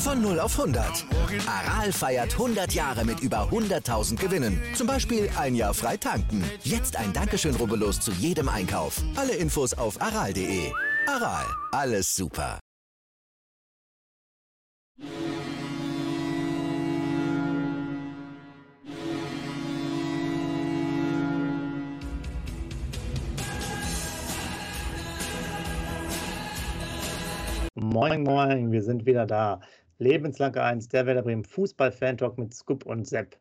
Von 0 auf 100. Aral feiert 100 Jahre mit über 100.000 Gewinnen. Zum Beispiel ein Jahr frei tanken. Jetzt ein Dankeschön, rubbellos zu jedem Einkauf. Alle Infos auf aral.de. Aral, alles super. Moin, moin, wir sind wieder da. Lebenslang eins, der Werder Bremen Fußball-Fan-Talk mit Scoop und Sepp.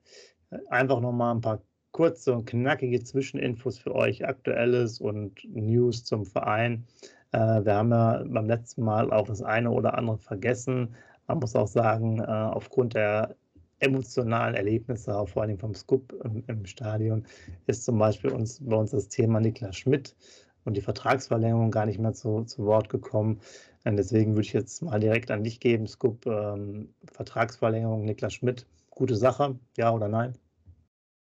Einfach nochmal ein paar kurze und knackige Zwischeninfos für euch, Aktuelles und News zum Verein. Äh, wir haben ja beim letzten Mal auch das eine oder andere vergessen. Man muss auch sagen, äh, aufgrund der emotionalen Erlebnisse, auch vor allem vom Scoop im, im, Stadion, ist zum Beispiel uns, bei uns das Thema Niklas Schmidt und die Vertragsverlängerung gar nicht mehr zu, zu Wort gekommen. Und deswegen würde ich jetzt mal direkt an dich geben, Scoop, ähm, Vertragsverlängerung, Niklas Schmidt, gute Sache, ja oder nein?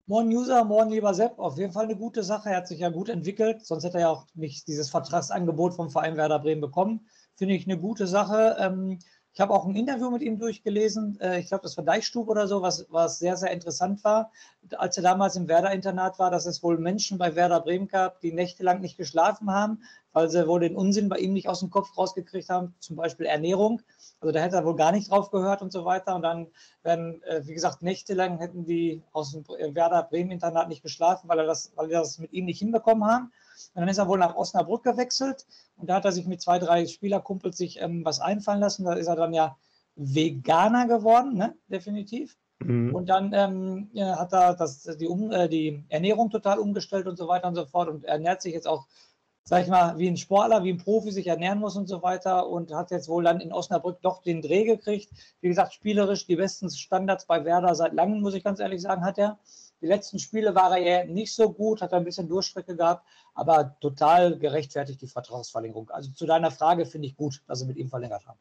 Moin User, moin lieber Sepp, auf jeden Fall eine gute Sache. Er hat sich ja gut entwickelt, sonst hätte er ja auch nicht dieses Vertragsangebot vom Verein Werder Bremen bekommen. Finde ich eine gute Sache. Ähm, ich habe auch ein Interview mit ihm durchgelesen. Äh, ich glaube, das war Deichstub oder so, was, was sehr, sehr interessant war. Als er damals im Werder-Internat war, dass es wohl Menschen bei Werder Bremen gab, die nächtelang nicht geschlafen haben, weil sie wohl den Unsinn bei ihm nicht aus dem Kopf rausgekriegt haben, zum Beispiel Ernährung. Also da hätte er wohl gar nicht drauf gehört und so weiter. Und dann werden, äh, wie gesagt, nächtelang hätten die aus dem Werder Bremen-Internat nicht geschlafen, weil er das, weil wir das mit ihm nicht hinbekommen haben. Und dann ist er wohl nach Osnabrück gewechselt und da hat er sich mit zwei, drei Spielerkumpels sich ähm, was einfallen lassen. Da ist er dann ja Veganer geworden, ne? definitiv. Mhm. Und dann ähm, hat er das, die, um, äh, die Ernährung total umgestellt und so weiter und so fort und ernährt sich jetzt auch, sag ich mal, wie ein Sportler, wie ein Profi sich ernähren muss und so weiter und hat jetzt wohl dann in Osnabrück doch den Dreh gekriegt. Wie gesagt, spielerisch die besten Standards bei Werder seit langem, muss ich ganz ehrlich sagen, hat er. Die letzten Spiele war er ja nicht so gut, hat ein bisschen Durchstrecke gehabt, aber total gerechtfertigt die Vertragsverlängerung. Also zu deiner Frage finde ich gut, dass sie mit ihm verlängert haben.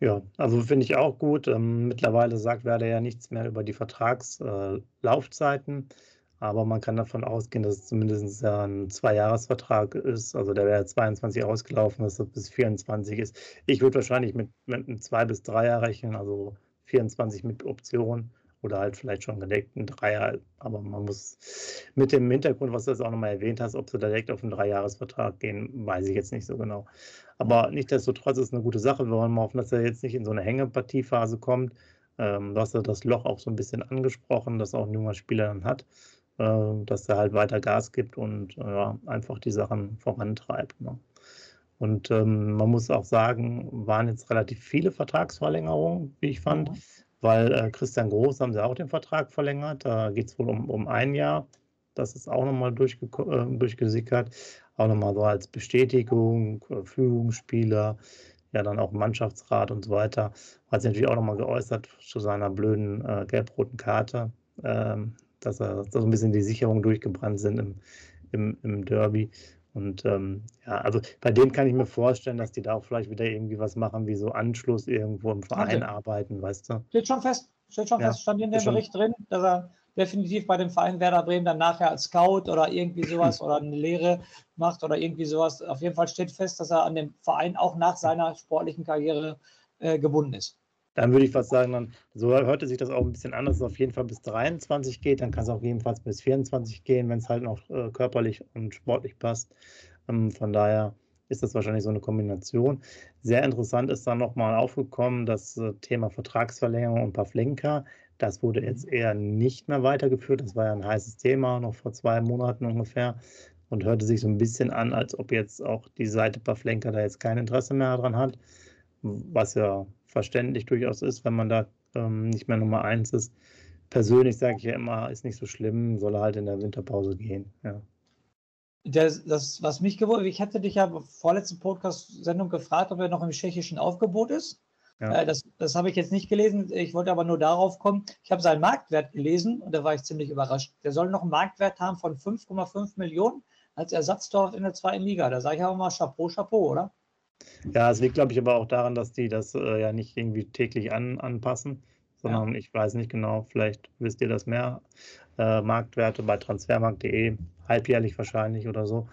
Ja, also finde ich auch gut. Ähm, mittlerweile sagt Werder ja nichts mehr über die Vertragslaufzeiten, aber man kann davon ausgehen, dass es zumindest ein Zweijahresvertrag ist. Also der wäre 22 ausgelaufen, dass es bis 24 ist. Ich würde wahrscheinlich mit, mit einem zwei bis drei Jahr rechnen, also 24 mit Option oder halt vielleicht schon gedeckten Dreier. Aber man muss mit dem Hintergrund, was du jetzt auch nochmal erwähnt hast, ob sie direkt auf einen Dreijahresvertrag gehen, weiß ich jetzt nicht so genau. Aber nichtsdestotrotz ist es eine gute Sache. Wir wollen mal hoffen, dass er jetzt nicht in so eine Hängepartiephase kommt. Ähm, du hast ja das Loch auch so ein bisschen angesprochen, das auch ein junger Spieler dann hat, äh, dass er halt weiter Gas gibt und äh, einfach die Sachen vorantreibt. Ne? Und ähm, man muss auch sagen, waren jetzt relativ viele Vertragsverlängerungen, wie ich fand. Weil äh, Christian Groß haben sie auch den Vertrag verlängert. Da geht es wohl um, um ein Jahr. Das ist auch nochmal äh, durchgesickert. Auch nochmal so als Bestätigung, äh, Führungsspieler, ja dann auch Mannschaftsrat und so weiter. Hat sich natürlich auch nochmal geäußert zu seiner blöden äh, gelb-roten Karte, ähm, dass er so ein bisschen die Sicherungen durchgebrannt sind im, im, im Derby. Und ähm, ja, also bei dem kann ich mir vorstellen, dass die da auch vielleicht wieder irgendwie was machen, wie so Anschluss irgendwo im Verein arbeiten, weißt du? Steht schon fest, steht schon ja, fest, stand in dem Bericht drin, dass er definitiv bei dem Verein Werder Bremen dann nachher als Scout oder irgendwie sowas oder eine Lehre macht oder irgendwie sowas. Auf jeden Fall steht fest, dass er an dem Verein auch nach seiner sportlichen Karriere äh, gebunden ist dann würde ich fast sagen, dann, so hörte sich das auch ein bisschen anders, dass es auf jeden Fall bis 23 geht, dann kann es auch jedenfalls bis 24 gehen, wenn es halt noch äh, körperlich und sportlich passt. Ähm, von daher ist das wahrscheinlich so eine Kombination. Sehr interessant ist dann nochmal aufgekommen, das äh, Thema Vertragsverlängerung und Pavlenka. Das wurde jetzt mhm. eher nicht mehr weitergeführt. Das war ja ein heißes Thema, noch vor zwei Monaten ungefähr. Und hörte sich so ein bisschen an, als ob jetzt auch die Seite Pavlenka da jetzt kein Interesse mehr daran hat. Was ja verständlich durchaus ist, wenn man da ähm, nicht mehr Nummer eins ist. Persönlich sage ich ja immer, ist nicht so schlimm, soll er halt in der Winterpause gehen. Ja. Das, das, was mich gewundert, ich hatte dich ja vorletzte Podcast-Sendung gefragt, ob er noch im tschechischen Aufgebot ist. Ja. Äh, das, das habe ich jetzt nicht gelesen. Ich wollte aber nur darauf kommen. Ich habe seinen Marktwert gelesen und da war ich ziemlich überrascht. Der soll noch einen Marktwert haben von 5,5 Millionen als Ersatztorwart in der zweiten Liga. Da sage ich aber mal Chapeau, Chapeau, oder? Ja, es liegt, glaube ich, aber auch daran, dass die das äh, ja nicht irgendwie täglich an, anpassen, sondern ja. ich weiß nicht genau, vielleicht wisst ihr das mehr. Äh, Marktwerte bei transfermarkt.de, halbjährlich wahrscheinlich oder so.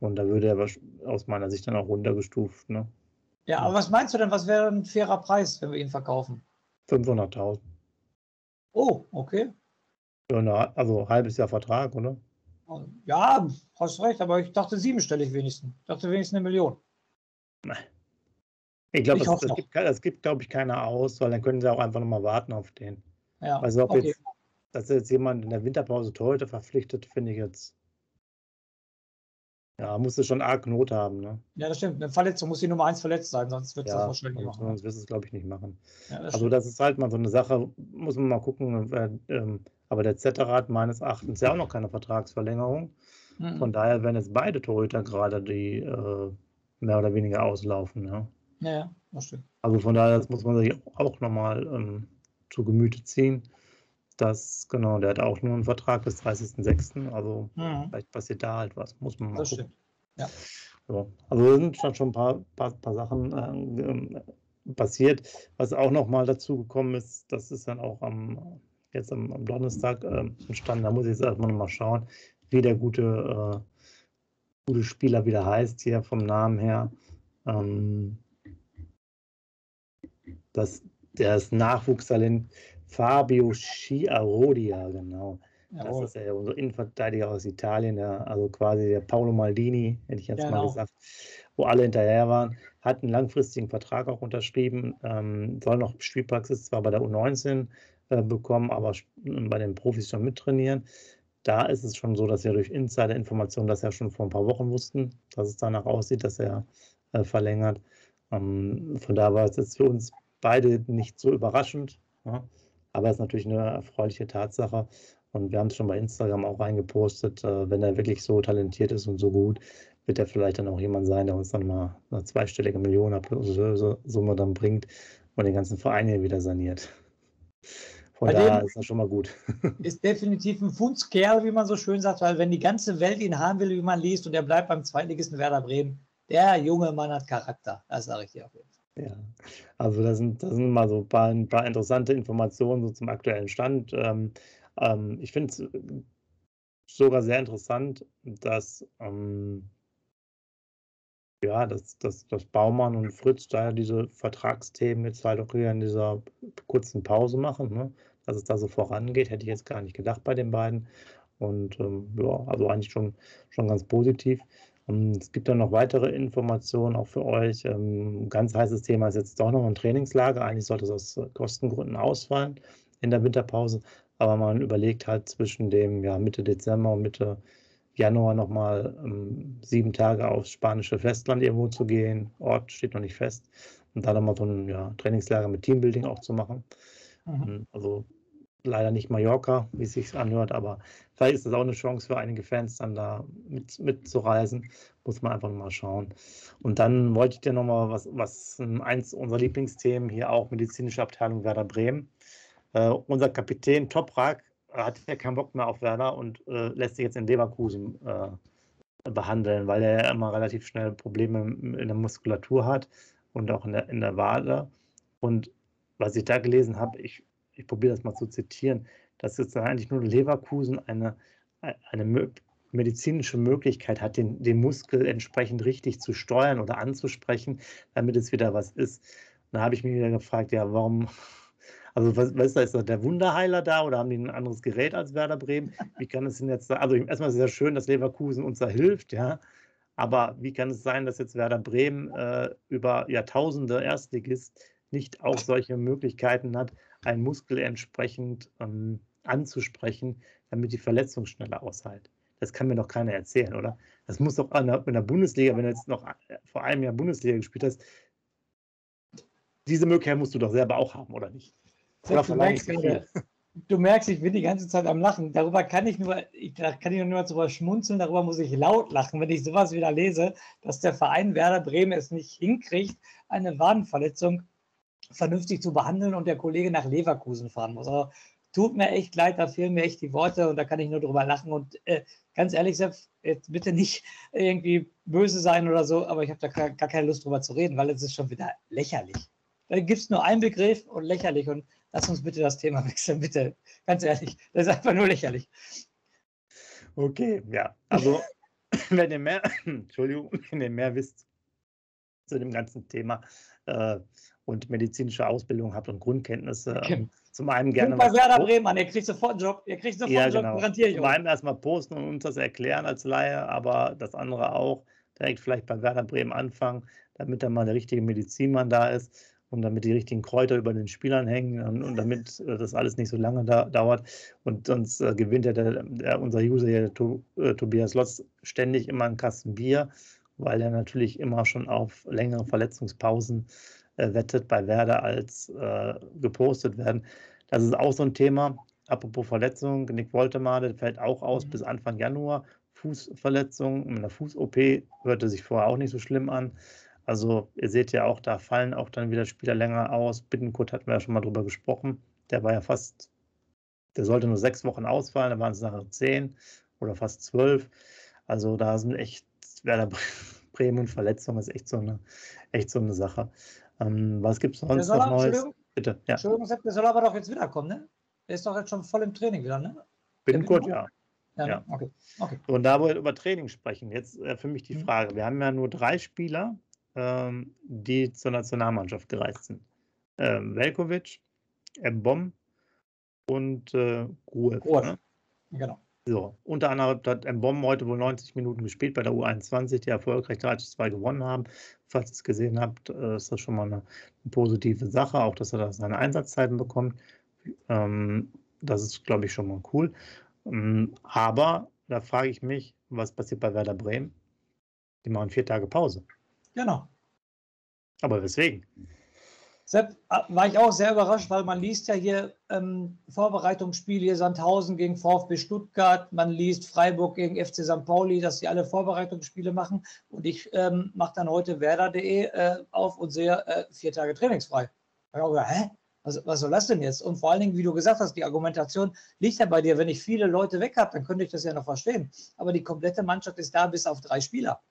Und da würde er aus meiner Sicht dann auch runtergestuft. Ne? Ja, aber was meinst du denn, was wäre ein fairer Preis, wenn wir ihn verkaufen? 500.000. Oh, okay. Eine, also halbes Jahr Vertrag, oder? Ja, hast recht, aber ich dachte siebenstellig wenigstens. Ich dachte wenigstens eine Million. Ich glaube, das, das, gibt, gibt, glaube ich, keiner aus, weil dann können sie auch einfach nochmal warten auf den. Ja, also ob okay. jetzt, dass jetzt jemand in der Winterpause heute verpflichtet, finde ich jetzt. Ja, musste schon arg Not haben, ne? Ja, das stimmt. Eine Verletzung muss die Nummer eins verletzt sein, sonst wird es ja, das wahrscheinlich machen. Sonst wirst du es, glaube ich, nicht machen. Ja, das also, das ist halt mal so eine Sache, muss man mal gucken. Äh, ähm, aber der Zetter hat meines Erachtens ja auch noch keine Vertragsverlängerung. Mhm. Von daher werden jetzt beide Torhüter gerade die äh, mehr oder weniger auslaufen. Ja, ja das stimmt. Also von daher, das muss man sich auch nochmal ähm, zu Gemüte ziehen. Das, genau, der hat auch nur einen Vertrag bis 30.06. Also mhm. vielleicht passiert da halt was, muss man mal das gucken. Stimmt. Ja. So. Also sind schon ein paar, paar, paar Sachen äh, ähm, passiert. Was auch nochmal dazu gekommen ist, das ist dann auch am, jetzt am, am Donnerstag äh, entstanden, da muss ich jetzt erstmal nochmal schauen, wie der gute äh, gute Spieler wieder heißt hier vom Namen her. Ähm, das, das Nachwuchstalent Fabio Schiarodia, genau. Jawohl. Das ist ja unser Innenverteidiger aus Italien, der, also quasi der Paolo Maldini, hätte ich jetzt genau. mal gesagt, wo alle hinterher waren. Hat einen langfristigen Vertrag auch unterschrieben, ähm, soll noch Spielpraxis zwar bei der U19 äh, bekommen, aber bei den Profis schon mittrainieren da ist es schon so, dass wir durch Insider-Informationen das ja schon vor ein paar Wochen wussten, dass es danach aussieht, dass er äh, verlängert. Ähm, von daher war es jetzt für uns beide nicht so überraschend, ja? aber es ist natürlich eine erfreuliche Tatsache. Und wir haben es schon bei Instagram auch reingepostet, äh, wenn er wirklich so talentiert ist und so gut, wird er vielleicht dann auch jemand sein, der uns dann mal eine zweistellige Millionen-Summe dann bringt und den ganzen Verein hier wieder saniert. Von daher ist das schon mal gut. Ist definitiv ein Fundskerl, wie man so schön sagt, weil wenn die ganze Welt ihn haben will, wie man liest, und er bleibt beim Zweitligisten Werder Bremen, der junge Mann hat Charakter. Das sage ich dir auf jeden Fall. Ja, also das sind, das sind mal so ein paar, ein paar interessante Informationen so zum aktuellen Stand. Ähm, ähm, ich finde es sogar sehr interessant, dass ähm, ja, dass, dass, dass Baumann und Fritz da diese Vertragsthemen jetzt halt auch hier in dieser kurzen Pause machen. Ne? Dass es da so vorangeht, hätte ich jetzt gar nicht gedacht bei den beiden. Und ähm, ja, also eigentlich schon, schon ganz positiv. Und ähm, es gibt dann noch weitere Informationen auch für euch. Ähm, ganz heißes Thema ist jetzt doch noch ein Trainingslager. Eigentlich sollte es aus Kostengründen ausfallen in der Winterpause. Aber man überlegt halt zwischen dem ja, Mitte Dezember und Mitte Januar nochmal ähm, sieben Tage aufs spanische Festland irgendwo zu gehen. Ort steht noch nicht fest. Und da nochmal so ein ja, Trainingslager mit Teambuilding auch zu machen. Mhm. Ähm, also leider nicht Mallorca, wie es sich anhört, aber vielleicht ist das auch eine Chance für einige Fans, dann da mit, mitzureisen. Muss man einfach mal schauen. Und dann wollte ich dir nochmal was, was ähm, eins unserer Lieblingsthemen hier auch medizinische Abteilung Werder Bremen. Äh, unser Kapitän Toprak hat er keinen Bock mehr auf Werder und äh, lässt sich jetzt in Leverkusen äh, behandeln, weil er immer relativ schnell Probleme in der Muskulatur hat und auch in der, in der Wade. Und was ich da gelesen habe, ich, ich probiere das mal zu zitieren, dass jetzt eigentlich nur Leverkusen eine, eine medizinische Möglichkeit hat, den, den Muskel entsprechend richtig zu steuern oder anzusprechen, damit es wieder was ist. Da habe ich mich wieder gefragt, ja, warum, also was, was ist da, ist da der Wunderheiler da oder haben die ein anderes Gerät als Werder Bremen? Wie kann es denn jetzt, also erstmal ist es ja schön, dass Leverkusen uns da hilft, ja, aber wie kann es sein, dass jetzt Werder Bremen äh, über Jahrtausende Erstligist nicht auch solche Möglichkeiten hat, einen Muskel entsprechend ähm, anzusprechen, damit die Verletzung schneller aushält? Das kann mir doch keiner erzählen, oder? Das muss doch in der Bundesliga, wenn du jetzt noch äh, vor einem Jahr Bundesliga gespielt hast, diese Möglichkeit musst du doch selber auch haben, oder nicht? Du merkst, du merkst, ich bin die ganze Zeit am Lachen. Darüber kann ich nur, ich, kann ich nur darüber schmunzeln, darüber muss ich laut lachen, wenn ich sowas wieder lese, dass der Verein Werder Bremen es nicht hinkriegt, eine Wadenverletzung vernünftig zu behandeln und der Kollege nach Leverkusen fahren muss. Also, tut mir echt leid, da fehlen mir echt die Worte und da kann ich nur drüber lachen. Und äh, ganz ehrlich, Sepp, jetzt bitte nicht irgendwie böse sein oder so, aber ich habe da gar, gar, keine Lust drüber zu reden, weil es ist schon wieder lächerlich. Da gibt es nur einen Begriff und lächerlich und lass uns bitte das Thema wechseln, bitte. Ganz ehrlich, das ist einfach nur lächerlich. Okay, ja. Also, wenn ihr mehr, Entschuldigung, wenn ihr mehr wisst zu dem ganzen Thema äh, und medizinische Ausbildung habt und Grundkenntnisse, okay. ähm, zum einen gerne. Bei Werder Bremen an, ihr kriegt sofort einen Job. Ihr kriegt sofort ja, einen Job, genau. garantiere ich Zum einen erstmal posten und uns das erklären als Laie, aber das andere auch direkt vielleicht bei Werder Bremen anfangen, damit dann mal der richtige Medizinmann da ist und damit die richtigen Kräuter über den Spielern hängen und, und damit äh, das alles nicht so lange da, dauert. Und sonst äh, gewinnt ja der, der, unser User hier, to, äh, Tobias Lotz, ständig immer einen Kasten Bier, weil er natürlich immer schon auf längere Verletzungspausen wettet bei Werder als äh, gepostet werden. Das ist auch so ein Thema. Apropos Verletzung, Nick Woltemade fällt auch aus mhm. bis Anfang Januar. Fußverletzung, mit einer Fuß-OP hörte sich vorher auch nicht so schlimm an. Also ihr seht ja auch, da fallen auch dann wieder Spieler länger aus. Bittenkurt hatten wir ja schon mal drüber gesprochen. Der war ja fast, der sollte nur sechs Wochen ausfallen, da waren es nachher zehn oder fast zwölf. Also da sind echt, Werder Bremen und Verletzung ist echt so eine, echt so eine Sache. Ähm, was gibt es sonst noch Neues? Entschuldigung, Bitte, ja. Entschuldigung, der soll aber doch jetzt wiederkommen, ne? Der ist doch jetzt schon voll im Training wieder, ne? Bittenkurt, ja. Ja, ja. Okay. okay. Und da wollen wir über Training sprechen. Jetzt äh, für mich die mhm. Frage. Wir haben ja nur drei Spieler, ähm, die zur Nationalmannschaft gereist sind. Ähm, Velkovic, Mbom und äh, Gruev. Ne? Genau. So, unter anderem hat Mbom heute wohl 90 Minuten gespielt bei der U21, die erfolgreich 3 2 gewonnen haben. Falls ihr es gesehen habt, äh, ist das schon mal eine, eine, positive Sache, auch dass er da seine Einsatzzeiten bekommt. Ähm, das ist, glaube ich, schon mal cool. Ähm, aber da frage ich mich, was passiert bei Werder Bremen? Die machen vier Tage Pause. Genau. Aber weswegen? Sepp, äh, war ich auch sehr überrascht, weil man liest ja hier ähm, Vorbereitungsspiele, hier Sandhausen gegen VfB Stuttgart, man liest Freiburg gegen FC St. Pauli, dass sie alle Vorbereitungsspiele machen. Und ich ähm, mache dann heute werder.de äh, auf und sehe äh, vier Tage trainingsfrei. Ich habe gedacht, hä? Was, was soll das denn jetzt? Und vor allen Dingen, wie du gesagt hast, die Argumentation liegt ja bei dir. Wenn ich viele Leute weg habe, dann könnte ich das ja noch verstehen. Aber die komplette Mannschaft ist da bis auf drei Spieler.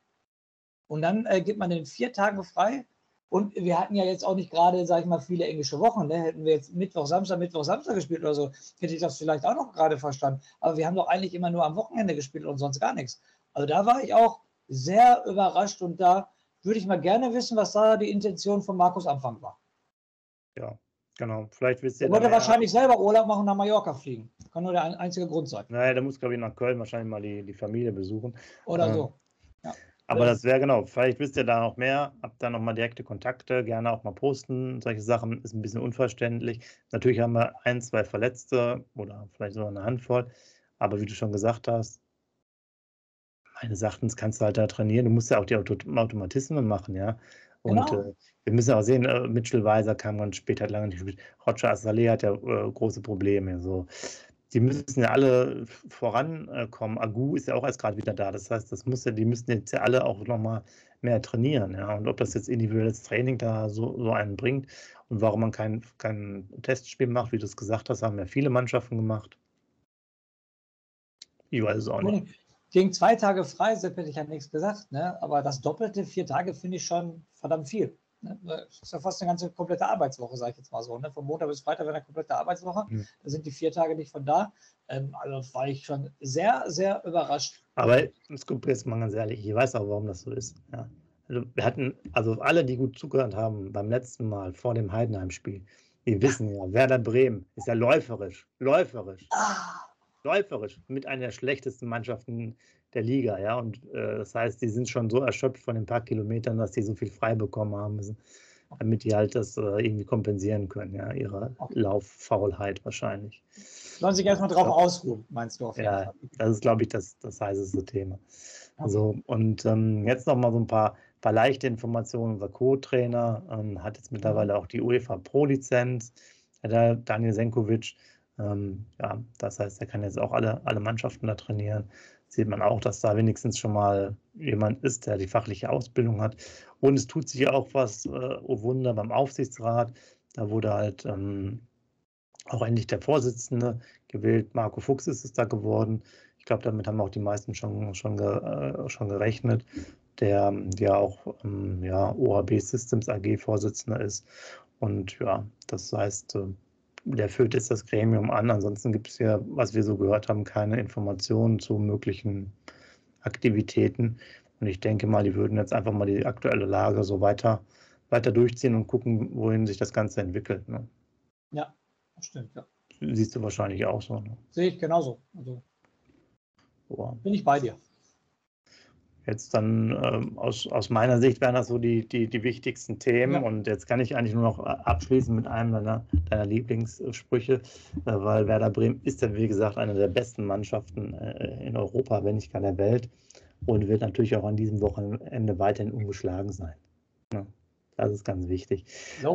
Und dann äh, gibt man den vier Tage frei. Und wir hatten ja jetzt auch nicht gerade, sag ich mal, viele englische Wochen. Ne? Hätten wir jetzt Mittwoch, Samstag, Mittwoch, Samstag gespielt oder so, hätte ich das vielleicht auch noch gerade verstanden. Aber wir haben doch eigentlich immer nur am Wochenende gespielt und sonst gar nichts. Also da war ich auch sehr überrascht und da würde ich mal gerne wissen, was da die Intention von Markus Anfang war. Ja, genau. Vielleicht wisst ihr. Er wollte wahrscheinlich selber Urlaub machen und nach Mallorca fliegen. Kann nur der einzige Grund sein. Naja, der muss, glaube ich, nach Köln wahrscheinlich mal die, die Familie besuchen. Oder ähm, so. Aber das wäre genau, vielleicht wisst ihr da noch mehr, habt da nochmal direkte Kontakte, gerne auch mal posten. Solche Sachen ist ein bisschen unverständlich. Natürlich haben wir ein, zwei Verletzte oder vielleicht sogar eine Handvoll. Aber wie du schon gesagt hast, meines Erachtens kannst du halt da trainieren. Du musst ja auch die Automatismen machen, ja. Und genau. äh, wir müssen auch sehen, äh, Mitchell Weiser kam ganz spät, hat lange nicht gespielt. Roger Assalé hat ja äh, große Probleme. So die müssen ja alle vorankommen. Agu ist ja auch erst gerade wieder da. Das heißt, das muss ja, die müssen jetzt ja alle auch nochmal mehr trainieren. Ja? Und ob das jetzt individuelles Training da so, so einen bringt und warum man kein, kein Testspiel macht, wie du es gesagt hast, haben ja viele Mannschaften gemacht. Ich weiß es auch nicht. Gegen zwei Tage frei, hätte ich ja nichts gesagt, ne? aber das Doppelte, vier Tage, finde ich schon verdammt viel. Ne? Das ist ja fast eine ganze komplette Arbeitswoche, sage ich jetzt mal so. Ne? Von Montag bis Freitag wäre eine komplette Arbeitswoche. Mhm. Da sind die vier Tage nicht von da. Ähm, also war ich schon sehr, sehr überrascht. Aber jetzt mal ganz ehrlich, ich weiß auch, warum das so ist. Ja. Also wir hatten, also alle, die gut zugehört haben beim letzten Mal vor dem Heidenheim-Spiel, die wissen ja, Werder Bremen ist ja läuferisch, läuferisch. Ah läuferisch mit einer der schlechtesten Mannschaften der Liga, ja. Und äh, das heißt, die sind schon so erschöpft von den paar Kilometern, dass die so viel frei bekommen haben müssen, damit die halt das äh, irgendwie kompensieren können, ja, ihre okay. Lauffaulheit wahrscheinlich. Sollen sich erstmal drauf ausruhen, meinst du? Auf ja, Fall. das ist, glaube ich, das, das heißeste Thema. Okay. So, und ähm, jetzt noch mal so ein paar, paar leichte Informationen. Unser Co-Trainer ähm, hat jetzt mittlerweile auch die UEFA Pro-Lizenz. Der Daniel Senkovic ähm, ja, das heißt, er kann jetzt auch alle, alle Mannschaften da trainieren. Sieht man auch, dass da wenigstens schon mal jemand ist, der die fachliche Ausbildung hat. Und es tut sich auch was, äh, oh Wunder, beim Aufsichtsrat. Da wurde halt ähm, auch endlich der Vorsitzende gewählt. Marco Fuchs ist es da geworden. Ich glaube, damit haben auch die meisten schon, schon, äh, schon gerechnet, der ja auch ähm, ja, OHB Systems AG Vorsitzender ist. Und ja, das heißt, äh, der führt jetzt das Gremium an. Ansonsten gibt es ja, was wir so gehört haben, keine Informationen zu möglichen Aktivitäten. Und ich denke mal, die würden jetzt einfach mal die aktuelle Lage so weiter, weiter durchziehen und gucken, wohin sich das Ganze entwickelt. Ne? Ja, das stimmt, ja. Siehst du wahrscheinlich auch so. Ne? Sehe ich genauso. Also bin ich bei dir. Jetzt dann ähm, aus, aus meiner Sicht wären das so die, die, die wichtigsten Themen. Ja. Und jetzt kann ich eigentlich nur noch abschließen mit einem deiner, deiner Lieblingssprüche, äh, weil Werder Bremen ist ja, wie gesagt, eine der besten Mannschaften äh, in Europa, wenn nicht gar der Welt. Und wird natürlich auch an diesem Wochenende weiterhin ungeschlagen sein. Ja, das ist ganz wichtig.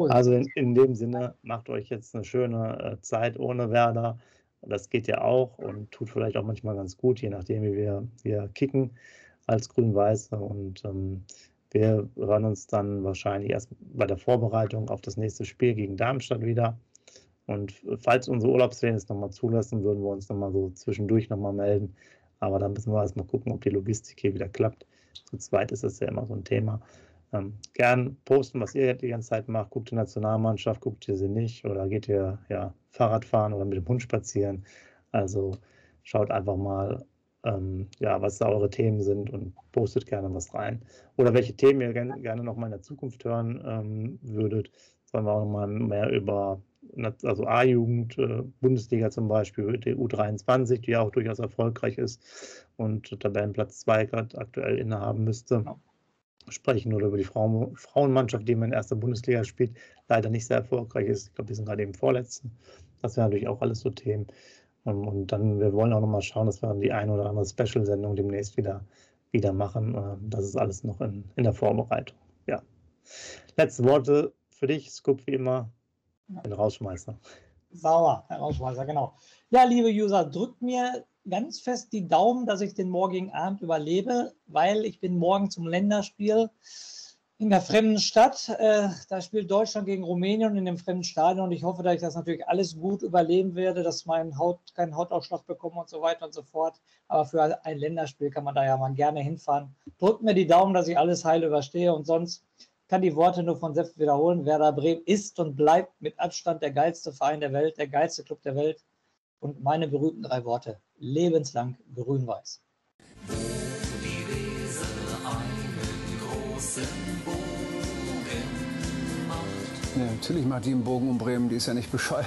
Also in, in, dem Sinne, macht euch jetzt eine schöne äh, Zeit ohne Werder. Das geht ja auch und tut vielleicht auch manchmal ganz gut, je nachdem, wie wir, wir kicken als Grün-Weiße. Und ähm, wir hören uns dann wahrscheinlich erst bei der Vorbereitung auf das nächste Spiel gegen Darmstadt wieder. Und falls unsere Urlaubspläne es nochmal zulassen, würden wir uns nochmal so zwischendurch nochmal melden. Aber dann müssen wir erstmal gucken, ob die Logistik hier wieder klappt. Zu zweit ist das ja immer so ein Thema. Ähm, gern posten, was ihr die ganze Zeit macht. Guckt die Nationalmannschaft, guckt ihr sie nicht oder geht ihr ja, Fahrrad fahren oder mit dem Hund spazieren. Also schaut einfach mal, ähm, ja, was da eure Themen sind und postet gerne was rein. Oder welche Themen ihr gerne, gerne noch mal in der Zukunft hören ähm, würdet. Sollen wir auch noch mal mehr über also A-Jugend, äh, Bundesliga zum Beispiel, die U23, die ja auch durchaus erfolgreich ist und Tabellenplatz 2 gerade aktuell innehaben müsste. Sprechen oder über die Frauen, Frauenmannschaft, die man in erster Bundesliga spielt, leider nicht sehr erfolgreich ist. Ich glaube, die sind gerade im Vorletzten. Das wären natürlich auch alles so Themen. Ähm, und dann, wir wollen auch nochmal schauen, dass wir die eine oder andere Special-Sendung demnächst wieder, wieder machen. Ähm, das ist alles noch in, in der Vorbereitung. Ja. Letzte Worte für dich, Scoop, wie immer, den Rausschmeißer. Sauer, Herr Rausschmeißer, genau. Ja, liebe User, drückt mir ganz fest die Daumen, dass ich den morgigen Abend überlebe, weil ich bin morgen zum Länderspiel in der fremden Stadt. Äh, da spielt Deutschland gegen Rumänien in dem fremden Stadion. Und ich hoffe, dass ich das natürlich alles gut überleben werde, dass mein Haut keinen Hautausschlag bekomme und so weiter und so fort. Aber für ein Länderspiel kann man da ja mal gerne hinfahren. Drückt mir die Daumen, dass ich alles heil überstehe. Und sonst kann die Worte nur von Sepp wiederholen. Werder Bremen ist und bleibt mit Abstand der geilste Verein der Welt, der geilste Club der Welt. Und meine berühmten drei Worte: lebenslang grün-weiß. Ja, natürlich macht die einen Bogen um Bremen, die ist ja nicht bescheuert.